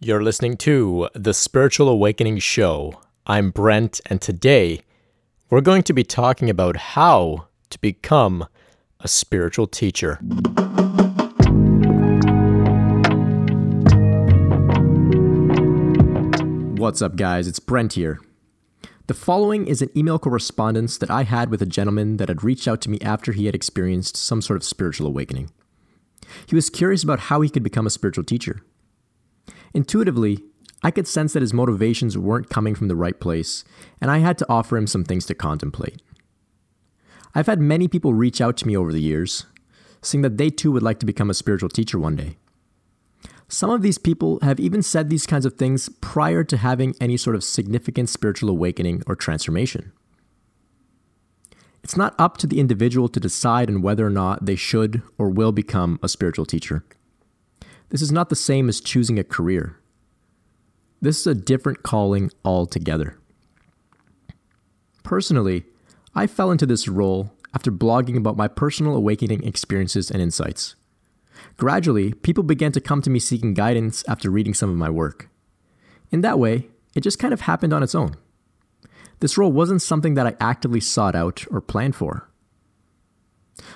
You're listening to The Spiritual Awakening Show. I'm Brent, and today we're going to be talking about how to become a spiritual teacher. What's up, guys? It's Brent here. The following is an email correspondence that I had with a gentleman that had reached out to me after he had experienced some sort of spiritual awakening. He was curious about how he could become a spiritual teacher. Intuitively, I could sense that his motivations weren't coming from the right place, and I had to offer him some things to contemplate. I've had many people reach out to me over the years, saying that they too would like to become a spiritual teacher one day. Some of these people have even said these kinds of things prior to having any sort of significant spiritual awakening or transformation. It's not up to the individual to decide on whether or not they should or will become a spiritual teacher. This is not the same as choosing a career. This is a different calling altogether. Personally, I fell into this role after blogging about my personal awakening experiences and insights. Gradually, people began to come to me seeking guidance after reading some of my work. In that way, it just kind of happened on its own. This role wasn't something that I actively sought out or planned for.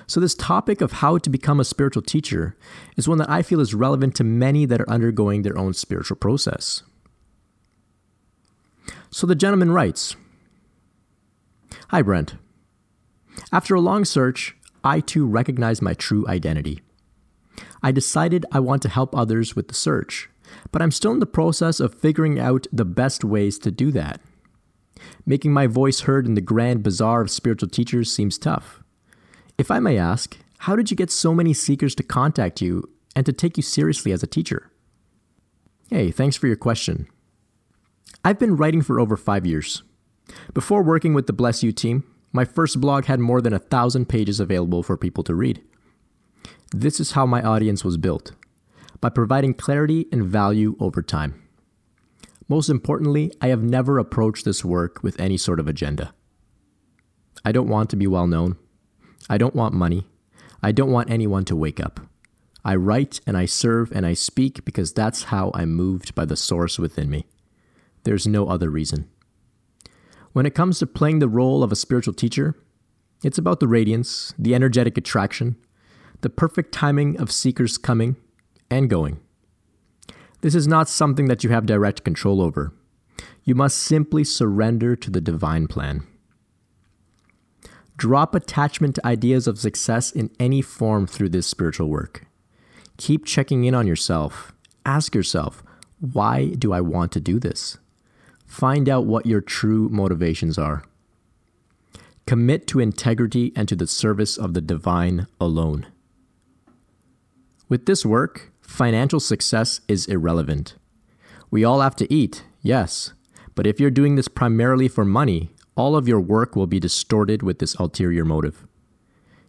So, this topic of how to become a spiritual teacher is one that I feel is relevant to many that are undergoing their own spiritual process. So, the gentleman writes Hi, Brent. After a long search, I too recognize my true identity. I decided I want to help others with the search, but I'm still in the process of figuring out the best ways to do that. Making my voice heard in the grand bazaar of spiritual teachers seems tough. If I may ask, how did you get so many seekers to contact you and to take you seriously as a teacher? Hey, thanks for your question. I've been writing for over five years. Before working with the Bless You team, my first blog had more than a thousand pages available for people to read. This is how my audience was built by providing clarity and value over time. Most importantly, I have never approached this work with any sort of agenda. I don't want to be well known. I don't want money. I don't want anyone to wake up. I write and I serve and I speak because that's how I'm moved by the source within me. There's no other reason. When it comes to playing the role of a spiritual teacher, it's about the radiance, the energetic attraction, the perfect timing of seekers coming and going. This is not something that you have direct control over. You must simply surrender to the divine plan. Drop attachment to ideas of success in any form through this spiritual work. Keep checking in on yourself. Ask yourself, why do I want to do this? Find out what your true motivations are. Commit to integrity and to the service of the divine alone. With this work, financial success is irrelevant. We all have to eat, yes, but if you're doing this primarily for money, all of your work will be distorted with this ulterior motive.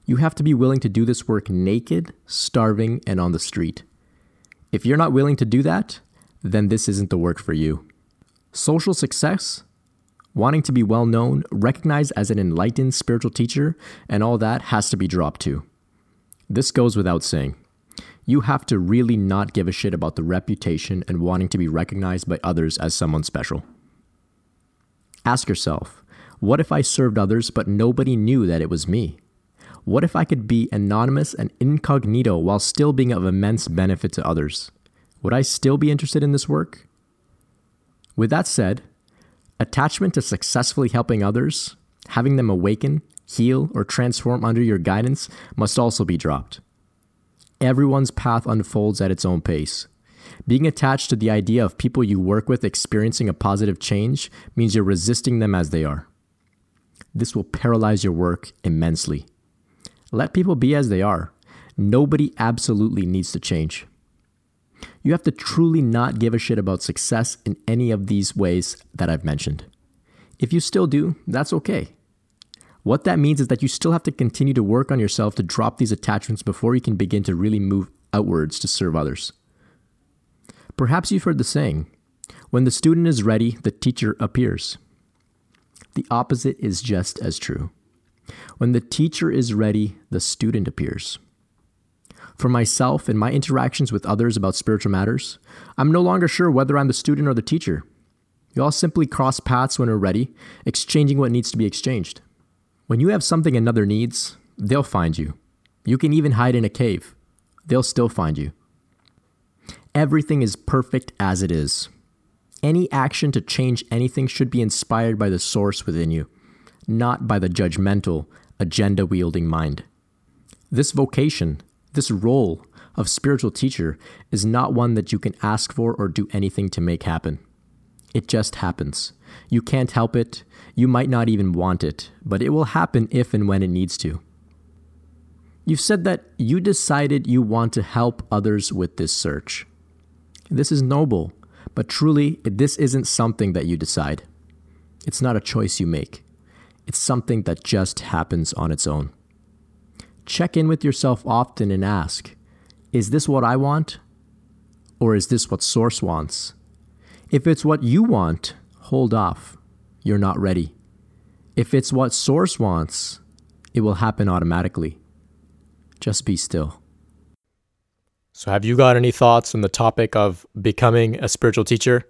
You have to be willing to do this work naked, starving, and on the street. If you're not willing to do that, then this isn't the work for you. Social success, wanting to be well known, recognized as an enlightened spiritual teacher, and all that has to be dropped too. This goes without saying. You have to really not give a shit about the reputation and wanting to be recognized by others as someone special. Ask yourself what if I served others but nobody knew that it was me? What if I could be anonymous and incognito while still being of immense benefit to others? Would I still be interested in this work? With that said, attachment to successfully helping others, having them awaken, heal, or transform under your guidance must also be dropped. Everyone's path unfolds at its own pace. Being attached to the idea of people you work with experiencing a positive change means you're resisting them as they are. This will paralyze your work immensely. Let people be as they are. Nobody absolutely needs to change. You have to truly not give a shit about success in any of these ways that I've mentioned. If you still do, that's okay. What that means is that you still have to continue to work on yourself to drop these attachments before you can begin to really move outwards to serve others. Perhaps you've heard the saying when the student is ready, the teacher appears. The opposite is just as true. When the teacher is ready, the student appears. For myself and my interactions with others about spiritual matters, I'm no longer sure whether I'm the student or the teacher. We all simply cross paths when we're ready, exchanging what needs to be exchanged. When you have something another needs, they'll find you. You can even hide in a cave. They'll still find you. Everything is perfect as it is. Any action to change anything should be inspired by the source within you, not by the judgmental, agenda wielding mind. This vocation, this role of spiritual teacher, is not one that you can ask for or do anything to make happen. It just happens. You can't help it. You might not even want it, but it will happen if and when it needs to. You've said that you decided you want to help others with this search. This is noble, but truly, this isn't something that you decide. It's not a choice you make. It's something that just happens on its own. Check in with yourself often and ask Is this what I want? Or is this what Source wants? If it's what you want, hold off. You're not ready. If it's what Source wants, it will happen automatically. Just be still. So, have you got any thoughts on the topic of becoming a spiritual teacher?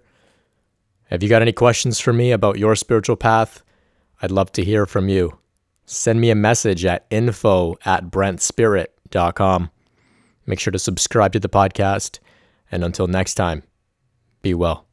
Have you got any questions for me about your spiritual path? I'd love to hear from you. Send me a message at info at brentspirit.com. Make sure to subscribe to the podcast. And until next time, be well.